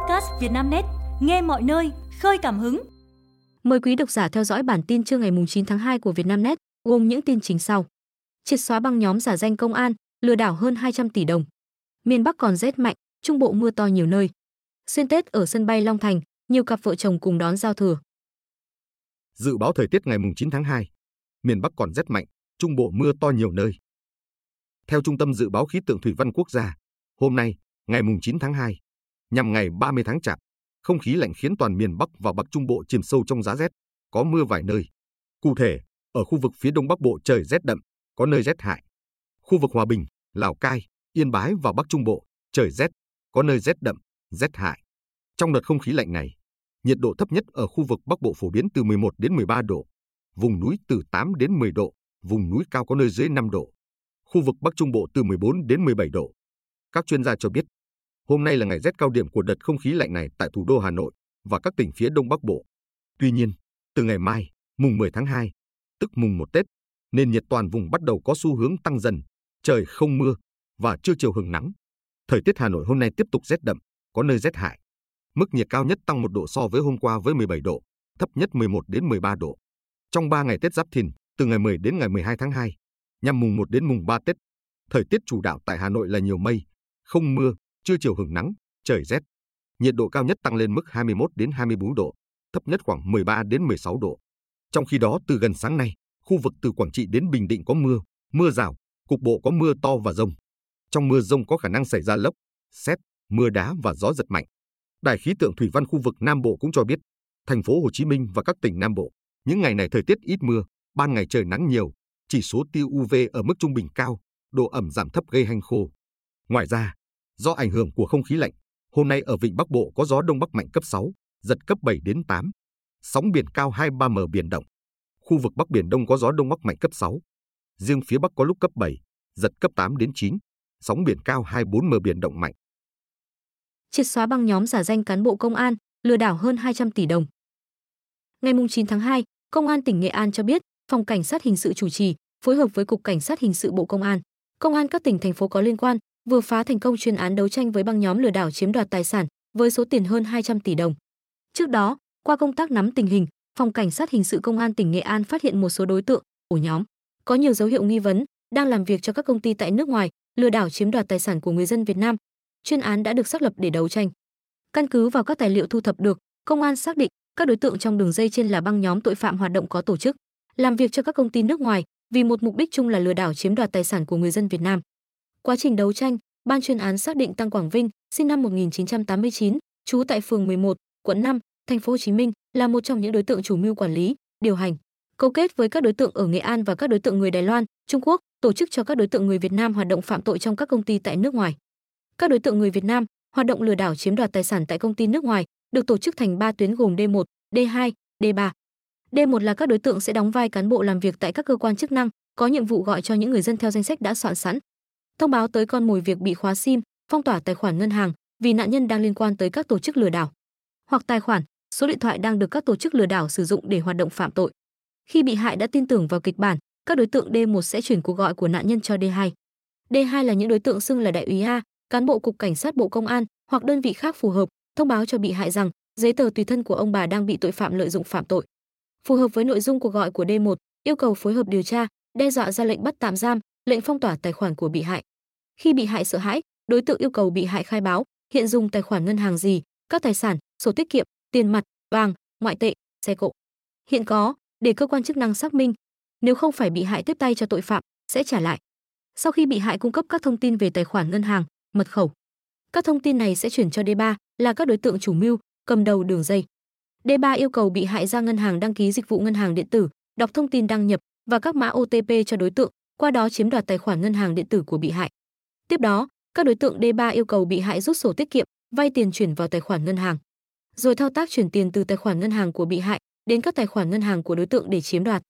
podcast Vietnamnet, nghe mọi nơi, khơi cảm hứng. Mời quý độc giả theo dõi bản tin trưa ngày 9 tháng 2 của Vietnamnet, gồm những tin chính sau. Triệt xóa băng nhóm giả danh công an, lừa đảo hơn 200 tỷ đồng. Miền Bắc còn rét mạnh, Trung Bộ mưa to nhiều nơi. Xuyên Tết ở sân bay Long Thành, nhiều cặp vợ chồng cùng đón giao thừa. Dự báo thời tiết ngày 9 tháng 2, miền Bắc còn rét mạnh, Trung Bộ mưa to nhiều nơi. Theo Trung tâm Dự báo Khí tượng Thủy văn Quốc gia, hôm nay, ngày 9 tháng 2, nhằm ngày 30 tháng Chạp, không khí lạnh khiến toàn miền Bắc và Bắc Trung Bộ chìm sâu trong giá rét, có mưa vài nơi. Cụ thể, ở khu vực phía Đông Bắc Bộ trời rét đậm, có nơi rét hại. Khu vực Hòa Bình, Lào Cai, Yên Bái và Bắc Trung Bộ, trời rét, có nơi rét đậm, rét hại. Trong đợt không khí lạnh này, nhiệt độ thấp nhất ở khu vực Bắc Bộ phổ biến từ 11 đến 13 độ, vùng núi từ 8 đến 10 độ, vùng núi cao có nơi dưới 5 độ. Khu vực Bắc Trung Bộ từ 14 đến 17 độ. Các chuyên gia cho biết, hôm nay là ngày rét cao điểm của đợt không khí lạnh này tại thủ đô Hà Nội và các tỉnh phía Đông Bắc Bộ. Tuy nhiên, từ ngày mai, mùng 10 tháng 2, tức mùng 1 Tết, nền nhiệt toàn vùng bắt đầu có xu hướng tăng dần, trời không mưa và trưa chiều hừng nắng. Thời tiết Hà Nội hôm nay tiếp tục rét đậm, có nơi rét hại. Mức nhiệt cao nhất tăng 1 độ so với hôm qua với 17 độ, thấp nhất 11 đến 13 độ. Trong 3 ngày Tết Giáp Thìn, từ ngày 10 đến ngày 12 tháng 2, nhằm mùng 1 đến mùng 3 Tết, thời tiết chủ đạo tại Hà Nội là nhiều mây, không mưa, trưa chiều hưởng nắng, trời rét. Nhiệt độ cao nhất tăng lên mức 21 đến 24 độ, thấp nhất khoảng 13 đến 16 độ. Trong khi đó từ gần sáng nay, khu vực từ Quảng Trị đến Bình Định có mưa, mưa rào, cục bộ có mưa to và rông. Trong mưa rông có khả năng xảy ra lốc, xét, mưa đá và gió giật mạnh. Đài khí tượng thủy văn khu vực Nam Bộ cũng cho biết, thành phố Hồ Chí Minh và các tỉnh Nam Bộ, những ngày này thời tiết ít mưa, ban ngày trời nắng nhiều, chỉ số tia UV ở mức trung bình cao, độ ẩm giảm thấp gây hanh khô. Ngoài ra, do ảnh hưởng của không khí lạnh, hôm nay ở vịnh Bắc Bộ có gió đông bắc mạnh cấp 6, giật cấp 7 đến 8. Sóng biển cao 2-3 m biển động. Khu vực Bắc Biển Đông có gió đông bắc mạnh cấp 6. Riêng phía Bắc có lúc cấp 7, giật cấp 8 đến 9. Sóng biển cao 2-4 m biển động mạnh. Triệt xóa băng nhóm giả danh cán bộ công an, lừa đảo hơn 200 tỷ đồng. Ngày 9 tháng 2, Công an tỉnh Nghệ An cho biết, Phòng Cảnh sát Hình sự chủ trì, phối hợp với Cục Cảnh sát Hình sự Bộ Công an, Công an các tỉnh thành phố có liên quan vừa phá thành công chuyên án đấu tranh với băng nhóm lừa đảo chiếm đoạt tài sản với số tiền hơn 200 tỷ đồng. Trước đó, qua công tác nắm tình hình, Phòng Cảnh sát Hình sự Công an tỉnh Nghệ An phát hiện một số đối tượng, ổ nhóm có nhiều dấu hiệu nghi vấn đang làm việc cho các công ty tại nước ngoài, lừa đảo chiếm đoạt tài sản của người dân Việt Nam. Chuyên án đã được xác lập để đấu tranh. Căn cứ vào các tài liệu thu thập được, công an xác định các đối tượng trong đường dây trên là băng nhóm tội phạm hoạt động có tổ chức, làm việc cho các công ty nước ngoài vì một mục đích chung là lừa đảo chiếm đoạt tài sản của người dân Việt Nam. Quá trình đấu tranh, ban chuyên án xác định Tăng Quảng Vinh, sinh năm 1989, trú tại phường 11, quận 5, thành phố Hồ Chí Minh, là một trong những đối tượng chủ mưu quản lý, điều hành, cấu kết với các đối tượng ở Nghệ An và các đối tượng người Đài Loan, Trung Quốc, tổ chức cho các đối tượng người Việt Nam hoạt động phạm tội trong các công ty tại nước ngoài. Các đối tượng người Việt Nam hoạt động lừa đảo chiếm đoạt tài sản tại công ty nước ngoài được tổ chức thành 3 tuyến gồm D1, D2, D3. D1 là các đối tượng sẽ đóng vai cán bộ làm việc tại các cơ quan chức năng, có nhiệm vụ gọi cho những người dân theo danh sách đã soạn sẵn, thông báo tới con mồi việc bị khóa sim, phong tỏa tài khoản ngân hàng vì nạn nhân đang liên quan tới các tổ chức lừa đảo, hoặc tài khoản, số điện thoại đang được các tổ chức lừa đảo sử dụng để hoạt động phạm tội. Khi bị hại đã tin tưởng vào kịch bản, các đối tượng D1 sẽ chuyển cuộc gọi của nạn nhân cho D2. D2 là những đối tượng xưng là đại úy A, cán bộ cục cảnh sát Bộ Công an hoặc đơn vị khác phù hợp, thông báo cho bị hại rằng giấy tờ tùy thân của ông bà đang bị tội phạm lợi dụng phạm tội. Phù hợp với nội dung cuộc gọi của D1, yêu cầu phối hợp điều tra, đe dọa ra lệnh bắt tạm giam, lệnh phong tỏa tài khoản của bị hại. Khi bị hại sợ hãi, đối tượng yêu cầu bị hại khai báo hiện dùng tài khoản ngân hàng gì, các tài sản, sổ tiết kiệm, tiền mặt, vàng, ngoại tệ, xe cộ. Hiện có, để cơ quan chức năng xác minh. Nếu không phải bị hại tiếp tay cho tội phạm, sẽ trả lại. Sau khi bị hại cung cấp các thông tin về tài khoản ngân hàng, mật khẩu, các thông tin này sẽ chuyển cho D3 là các đối tượng chủ mưu, cầm đầu đường dây. D3 yêu cầu bị hại ra ngân hàng đăng ký dịch vụ ngân hàng điện tử, đọc thông tin đăng nhập và các mã OTP cho đối tượng, qua đó chiếm đoạt tài khoản ngân hàng điện tử của bị hại. Tiếp đó, các đối tượng D3 yêu cầu bị hại rút sổ tiết kiệm, vay tiền chuyển vào tài khoản ngân hàng, rồi thao tác chuyển tiền từ tài khoản ngân hàng của bị hại đến các tài khoản ngân hàng của đối tượng để chiếm đoạt.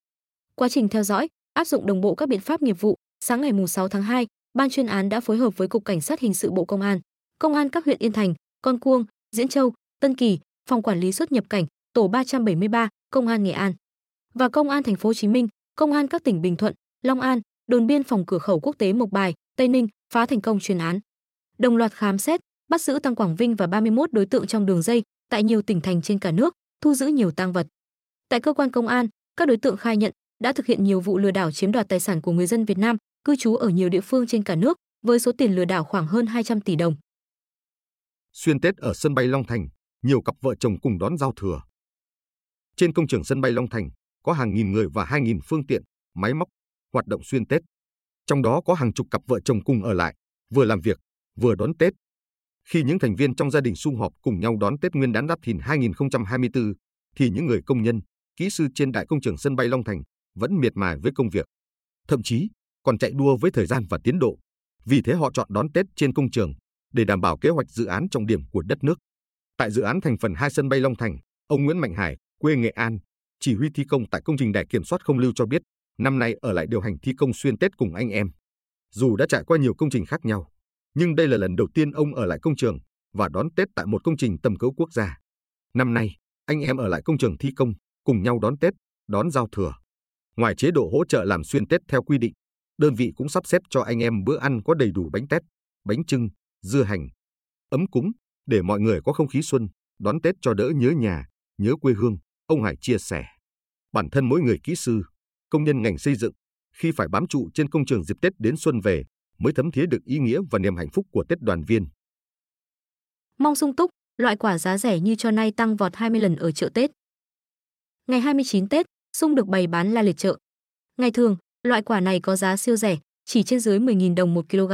Quá trình theo dõi, áp dụng đồng bộ các biện pháp nghiệp vụ, sáng ngày 6 tháng 2, ban chuyên án đã phối hợp với cục cảnh sát hình sự Bộ Công an, công an các huyện Yên Thành, Con Cuông, Diễn Châu, Tân Kỳ, phòng quản lý xuất nhập cảnh, tổ 373, công an Nghệ An và công an thành phố Hồ Chí Minh, công an các tỉnh Bình Thuận, Long An, đồn biên phòng cửa khẩu quốc tế Mộc Bài, Tây Ninh phá thành công chuyên án. Đồng loạt khám xét, bắt giữ Tăng Quảng Vinh và 31 đối tượng trong đường dây tại nhiều tỉnh thành trên cả nước, thu giữ nhiều tăng vật. Tại cơ quan công an, các đối tượng khai nhận đã thực hiện nhiều vụ lừa đảo chiếm đoạt tài sản của người dân Việt Nam cư trú ở nhiều địa phương trên cả nước với số tiền lừa đảo khoảng hơn 200 tỷ đồng. Xuyên Tết ở sân bay Long Thành, nhiều cặp vợ chồng cùng đón giao thừa. Trên công trường sân bay Long Thành có hàng nghìn người và 2.000 phương tiện, máy móc hoạt động xuyên Tết. Trong đó có hàng chục cặp vợ chồng cùng ở lại, vừa làm việc, vừa đón Tết. Khi những thành viên trong gia đình sum họp cùng nhau đón Tết Nguyên đán Giáp Thìn 2024, thì những người công nhân, kỹ sư trên đại công trường sân bay Long Thành vẫn miệt mài với công việc. Thậm chí còn chạy đua với thời gian và tiến độ. Vì thế họ chọn đón Tết trên công trường để đảm bảo kế hoạch dự án trọng điểm của đất nước. Tại dự án thành phần 2 sân bay Long Thành, ông Nguyễn Mạnh Hải, quê Nghệ An, chỉ huy thi công tại công trình đài kiểm soát không lưu cho biết, năm nay ở lại điều hành thi công xuyên Tết cùng anh em. Dù đã trải qua nhiều công trình khác nhau, nhưng đây là lần đầu tiên ông ở lại công trường và đón Tết tại một công trình tầm cỡ quốc gia. Năm nay, anh em ở lại công trường thi công, cùng nhau đón Tết, đón giao thừa. Ngoài chế độ hỗ trợ làm xuyên Tết theo quy định, đơn vị cũng sắp xếp cho anh em bữa ăn có đầy đủ bánh tét, bánh trưng, dưa hành, ấm cúng để mọi người có không khí xuân, đón Tết cho đỡ nhớ nhà, nhớ quê hương, ông Hải chia sẻ. Bản thân mỗi người kỹ sư, công nhân ngành xây dựng, khi phải bám trụ trên công trường dịp Tết đến xuân về, mới thấm thía được ý nghĩa và niềm hạnh phúc của Tết đoàn viên. Mong sung túc, loại quả giá rẻ như cho nay tăng vọt 20 lần ở chợ Tết. Ngày 29 Tết, sung được bày bán la liệt chợ. Ngày thường, loại quả này có giá siêu rẻ, chỉ trên dưới 10.000 đồng một kg.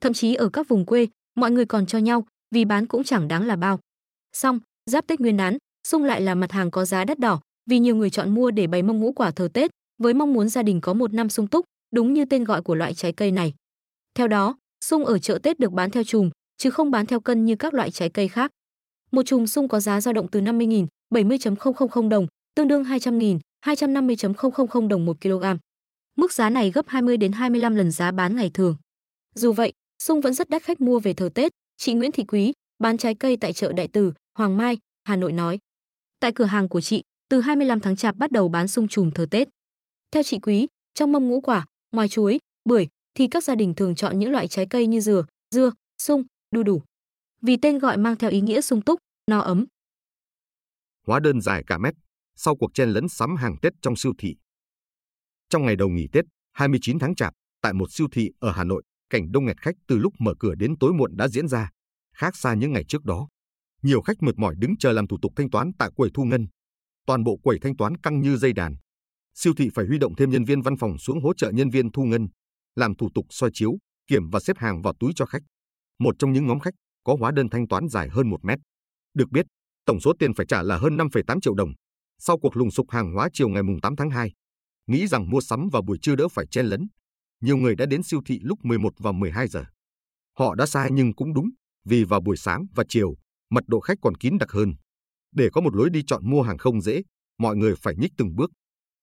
Thậm chí ở các vùng quê, mọi người còn cho nhau vì bán cũng chẳng đáng là bao. Xong, giáp Tết Nguyên đán, sung lại là mặt hàng có giá đắt đỏ, vì nhiều người chọn mua để bày mông ngũ quả thờ Tết, với mong muốn gia đình có một năm sung túc, đúng như tên gọi của loại trái cây này. Theo đó, sung ở chợ Tết được bán theo chùm, chứ không bán theo cân như các loại trái cây khác. Một chùm sung có giá dao động từ 50.000, 70.000 đồng, tương đương 200.000, 250.000 đồng 1 kg. Mức giá này gấp 20 đến 25 lần giá bán ngày thường. Dù vậy, sung vẫn rất đắt khách mua về thờ Tết, chị Nguyễn Thị Quý, bán trái cây tại chợ Đại Từ, Hoàng Mai, Hà Nội nói. Tại cửa hàng của chị, từ 25 tháng Chạp bắt đầu bán sung chùm thờ Tết. Theo chị Quý, trong mâm ngũ quả, ngoài chuối, bưởi thì các gia đình thường chọn những loại trái cây như dừa, dưa, sung, đu đủ. Vì tên gọi mang theo ý nghĩa sung túc, no ấm. Hóa đơn dài cả mét, sau cuộc chen lấn sắm hàng Tết trong siêu thị. Trong ngày đầu nghỉ Tết, 29 tháng Chạp, tại một siêu thị ở Hà Nội, cảnh đông nghẹt khách từ lúc mở cửa đến tối muộn đã diễn ra, khác xa những ngày trước đó. Nhiều khách mệt mỏi đứng chờ làm thủ tục thanh toán tại quầy thu ngân. Toàn bộ quầy thanh toán căng như dây đàn. Siêu thị phải huy động thêm nhân viên văn phòng xuống hỗ trợ nhân viên thu ngân, làm thủ tục soi chiếu, kiểm và xếp hàng vào túi cho khách. Một trong những nhóm khách có hóa đơn thanh toán dài hơn một mét. Được biết, tổng số tiền phải trả là hơn 5,8 triệu đồng. Sau cuộc lùng sục hàng hóa chiều ngày 8 tháng 2, nghĩ rằng mua sắm vào buổi trưa đỡ phải chen lấn, nhiều người đã đến siêu thị lúc 11 và 12 giờ. Họ đã sai nhưng cũng đúng, vì vào buổi sáng và chiều, mật độ khách còn kín đặc hơn. Để có một lối đi chọn mua hàng không dễ, mọi người phải nhích từng bước.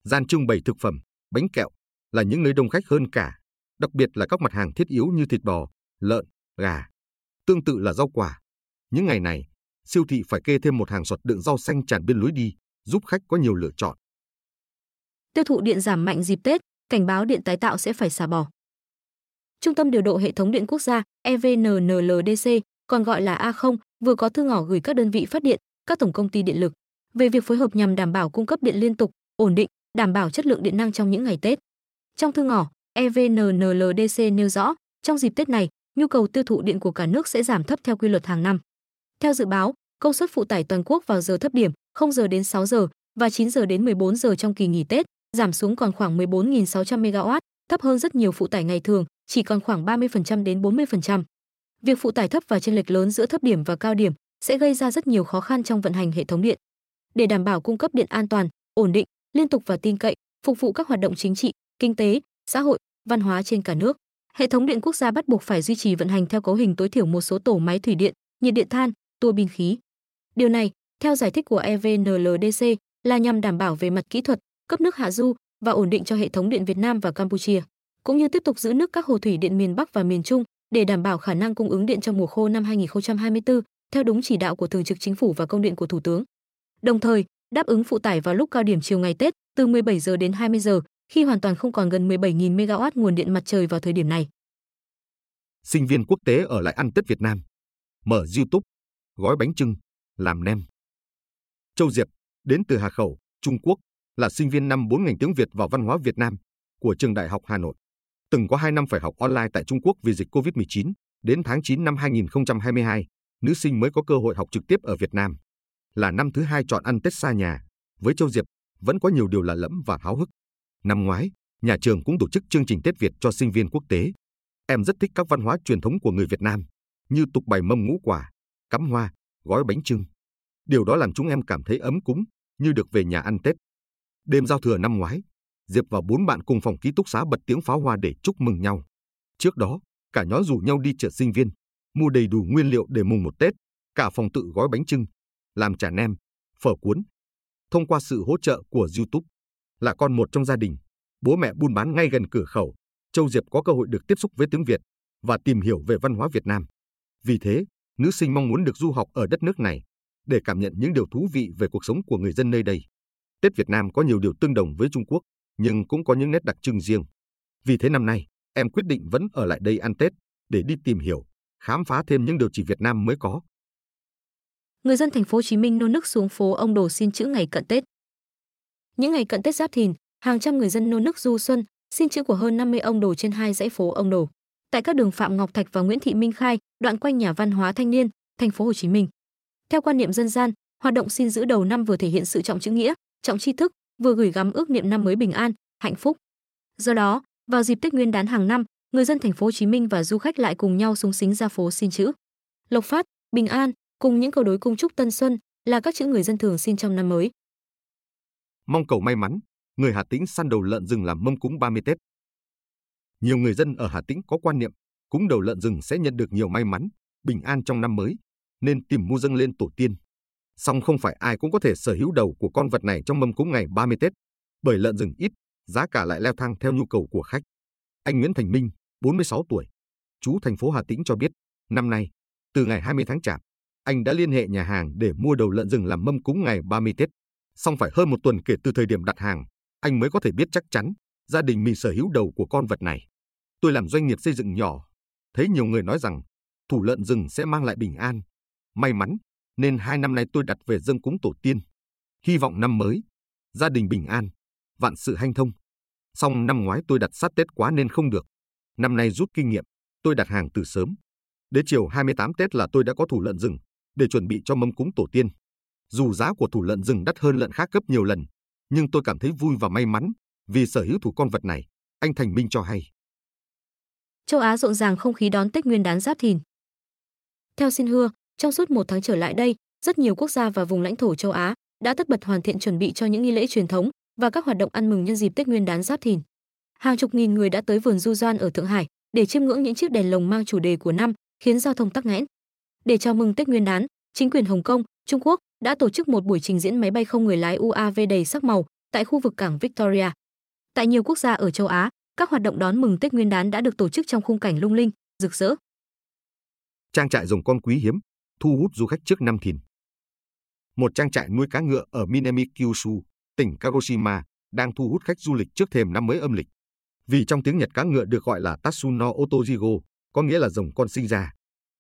Gian trưng bày thực phẩm, bánh kẹo là những nơi đông khách hơn cả, đặc biệt là các mặt hàng thiết yếu như thịt bò, lợn, gà. Tương tự là rau quả. Những ngày này, siêu thị phải kê thêm một hàng sọt đựng rau xanh tràn bên lối đi, giúp khách có nhiều lựa chọn. Tiêu thụ điện giảm mạnh dịp Tết, cảnh báo điện tái tạo sẽ phải xả bỏ. Trung tâm điều độ hệ thống điện quốc gia EVNNLDC, còn gọi là A0, vừa có thư ngỏ gửi các đơn vị phát điện, các tổng công ty điện lực về việc phối hợp nhằm đảm bảo cung cấp điện liên tục, ổn định, đảm bảo chất lượng điện năng trong những ngày Tết. Trong thư ngỏ, EVNNLDC nêu rõ, trong dịp Tết này, nhu cầu tiêu thụ điện của cả nước sẽ giảm thấp theo quy luật hàng năm. Theo dự báo, công suất phụ tải toàn quốc vào giờ thấp điểm 0 giờ đến 6 giờ và 9 giờ đến 14 giờ trong kỳ nghỉ Tết giảm xuống còn khoảng 14.600 MW, thấp hơn rất nhiều phụ tải ngày thường, chỉ còn khoảng 30% đến 40%. Việc phụ tải thấp và chênh lệch lớn giữa thấp điểm và cao điểm sẽ gây ra rất nhiều khó khăn trong vận hành hệ thống điện. Để đảm bảo cung cấp điện an toàn, ổn định, liên tục và tin cậy, phục vụ các hoạt động chính trị, kinh tế, xã hội, văn hóa trên cả nước, hệ thống điện quốc gia bắt buộc phải duy trì vận hành theo cấu hình tối thiểu một số tổ máy thủy điện, nhiệt điện than, tua bin khí. Điều này, theo giải thích của EVNLDC, là nhằm đảm bảo về mặt kỹ thuật, cấp nước hạ du và ổn định cho hệ thống điện Việt Nam và Campuchia, cũng như tiếp tục giữ nước các hồ thủy điện miền Bắc và miền Trung để đảm bảo khả năng cung ứng điện trong mùa khô năm 2024 theo đúng chỉ đạo của Thường trực Chính phủ và công điện của Thủ tướng. Đồng thời, đáp ứng phụ tải vào lúc cao điểm chiều ngày Tết từ 17 giờ đến 20 giờ khi hoàn toàn không còn gần 17.000 MW nguồn điện mặt trời vào thời điểm này. Sinh viên quốc tế ở lại ăn Tết Việt Nam. mở YouTube, gói bánh trưng, làm nem. Châu Diệp, đến từ Hà Khẩu, Trung Quốc, là sinh viên năm 4 ngành tiếng Việt và văn hóa Việt Nam của trường Đại học Hà Nội. Từng có 2 năm phải học online tại Trung Quốc vì dịch COVID-19, đến tháng 9 năm 2022, nữ sinh mới có cơ hội học trực tiếp ở Việt Nam. Là năm thứ hai chọn ăn Tết xa nhà, với Châu Diệp vẫn có nhiều điều lạ lẫm và háo hức. Năm ngoái, nhà trường cũng tổ chức chương trình Tết Việt cho sinh viên quốc tế. Em rất thích các văn hóa truyền thống của người Việt Nam, như tục bày mâm ngũ quả, cắm hoa, gói bánh trưng. Điều đó làm chúng em cảm thấy ấm cúng, như được về nhà ăn Tết. Đêm giao thừa năm ngoái, Diệp và bốn bạn cùng phòng ký túc xá bật tiếng pháo hoa để chúc mừng nhau. Trước đó, cả nhóm rủ nhau đi chợ sinh viên, mua đầy đủ nguyên liệu để mùng một Tết, cả phòng tự gói bánh trưng, làm chả nem, phở cuốn. Thông qua sự hỗ trợ của YouTube, là con một trong gia đình, bố mẹ buôn bán ngay gần cửa khẩu, Châu Diệp có cơ hội được tiếp xúc với tiếng Việt và tìm hiểu về văn hóa Việt Nam. Vì thế, nữ sinh mong muốn được du học ở đất nước này để cảm nhận những điều thú vị về cuộc sống của người dân nơi đây. Tết Việt Nam có nhiều điều tương đồng với Trung Quốc, nhưng cũng có những nét đặc trưng riêng. Vì thế năm nay, em quyết định vẫn ở lại đây ăn Tết để đi tìm hiểu, khám phá thêm những điều chỉ Việt Nam mới có. Người dân thành phố Hồ Chí Minh nô nức xuống phố ông Đồ xin chữ ngày cận Tết. Những ngày cận Tết Giáp Thìn, hàng trăm người dân nô nức du xuân, xin chữ của hơn 50 ông Đồ trên hai dãy phố ông Đồ. Tại các đường Phạm Ngọc Thạch và Nguyễn Thị Minh Khai, đoạn quanh nhà văn hóa thanh niên, thành phố Hồ Chí Minh. Theo quan niệm dân gian, hoạt động xin giữ đầu năm vừa thể hiện sự trọng chữ nghĩa, trọng tri thức, vừa gửi gắm ước niệm năm mới bình an, hạnh phúc. Do đó, vào dịp Tết Nguyên đán hàng năm, người dân thành phố Hồ Chí Minh và du khách lại cùng nhau súng xính ra phố xin chữ. Lộc phát, bình an, cùng những câu đối cung chúc tân xuân là các chữ người dân thường xin trong năm mới. Mong cầu may mắn, người Hà Tĩnh săn đầu lợn rừng làm mâm cúng 30 Tết. Nhiều người dân ở Hà Tĩnh có quan niệm cúng đầu lợn rừng sẽ nhận được nhiều may mắn, bình an trong năm mới, nên tìm mua dâng lên tổ tiên. Song không phải ai cũng có thể sở hữu đầu của con vật này trong mâm cúng ngày 30 Tết, bởi lợn rừng ít, giá cả lại leo thang theo nhu cầu của khách. Anh Nguyễn Thành Minh, 46 tuổi, chú thành phố Hà Tĩnh cho biết, năm nay, từ ngày 20 tháng Chạp, anh đã liên hệ nhà hàng để mua đầu lợn rừng làm mâm cúng ngày 30 Tết. Song phải hơn một tuần kể từ thời điểm đặt hàng, anh mới có thể biết chắc chắn gia đình mình sở hữu đầu của con vật này. Tôi làm doanh nghiệp xây dựng nhỏ, thấy nhiều người nói rằng thủ lợn rừng sẽ mang lại bình an, may mắn, nên hai năm nay tôi đặt về dâng cúng tổ tiên. Hy vọng năm mới, gia đình bình an, vạn sự hanh thông. Song năm ngoái tôi đặt sát Tết quá nên không được. Năm nay rút kinh nghiệm, tôi đặt hàng từ sớm. Đến chiều 28 Tết là tôi đã có thủ lợn rừng để chuẩn bị cho mâm cúng tổ tiên. Dù giá của thủ lợn rừng đắt hơn lợn khác gấp nhiều lần, nhưng tôi cảm thấy vui và may mắn vì sở hữu thủ con vật này, anh Thành Minh cho hay. Châu Á rộn ràng không khí đón Tết Nguyên đán Giáp Thìn. Theo Xin Hưa, trong suốt một tháng trở lại đây, rất nhiều quốc gia và vùng lãnh thổ châu Á đã tất bật hoàn thiện chuẩn bị cho những nghi lễ truyền thống và các hoạt động ăn mừng nhân dịp Tết Nguyên đán Giáp Thìn. Hàng chục nghìn người đã tới vườn du doan ở Thượng Hải để chiêm ngưỡng những chiếc đèn lồng mang chủ đề của năm, khiến giao thông tắc nghẽn. Để chào mừng Tết Nguyên đán, chính quyền Hồng Kông, Trung Quốc đã tổ chức một buổi trình diễn máy bay không người lái UAV đầy sắc màu tại khu vực cảng Victoria. Tại nhiều quốc gia ở châu Á, các hoạt động đón mừng Tết Nguyên đán đã được tổ chức trong khung cảnh lung linh, rực rỡ. Trang trại rồng con quý hiếm thu hút du khách trước năm thìn. Một trang trại nuôi cá ngựa ở Minami Kyushu, tỉnh Kagoshima, đang thu hút khách du lịch trước thềm năm mới âm lịch. Vì trong tiếng Nhật cá ngựa được gọi là Tatsuno Otojigo, có nghĩa là rồng con sinh ra.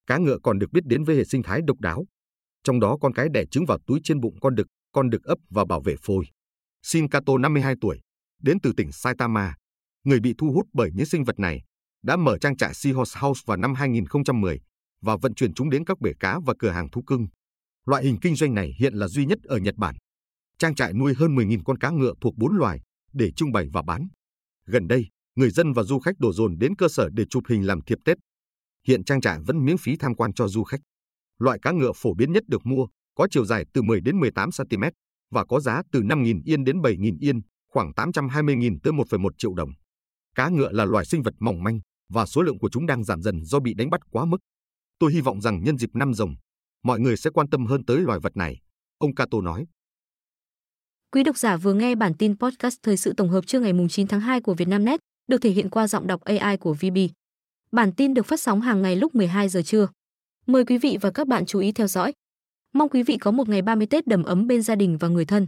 Cá ngựa còn được biết đến với hệ sinh thái độc đáo. Trong đó con cái đẻ trứng vào túi trên bụng con đực, con đực ấp và bảo vệ phôi. Shin Kato 52 tuổi, đến từ tỉnh Saitama, người bị thu hút bởi những sinh vật này, đã mở trang trại Seahorse House vào năm 2010 và vận chuyển chúng đến các bể cá và cửa hàng thú cưng. Loại hình kinh doanh này hiện là duy nhất ở Nhật Bản. Trang trại nuôi hơn 10.000 con cá ngựa thuộc 4 loài để trưng bày và bán. Gần đây, người dân và du khách đổ dồn đến cơ sở để chụp hình làm thiệp Tết. Hiện trang trại vẫn miễn phí tham quan cho du khách. Loại cá ngựa phổ biến nhất được mua có chiều dài từ 10 đến 18 cm và có giá từ 5.000 yên đến 7.000 yên, khoảng 820.000 tới 1,1 triệu đồng. Cá ngựa là loài sinh vật mỏng manh và số lượng của chúng đang giảm dần do bị đánh bắt quá mức. Tôi hy vọng rằng nhân dịp năm rồng, mọi người sẽ quan tâm hơn tới loài vật này, ông Cato nói. Quý độc giả vừa nghe bản tin podcast thời sự tổng hợp trưa ngày 9 tháng 2 của Vietnamnet, được thể hiện qua giọng đọc AI của VB. Bản tin được phát sóng hàng ngày lúc 12 giờ trưa. Mời quý vị và các bạn chú ý theo dõi. Mong quý vị có một ngày 30 Tết đầm ấm bên gia đình và người thân.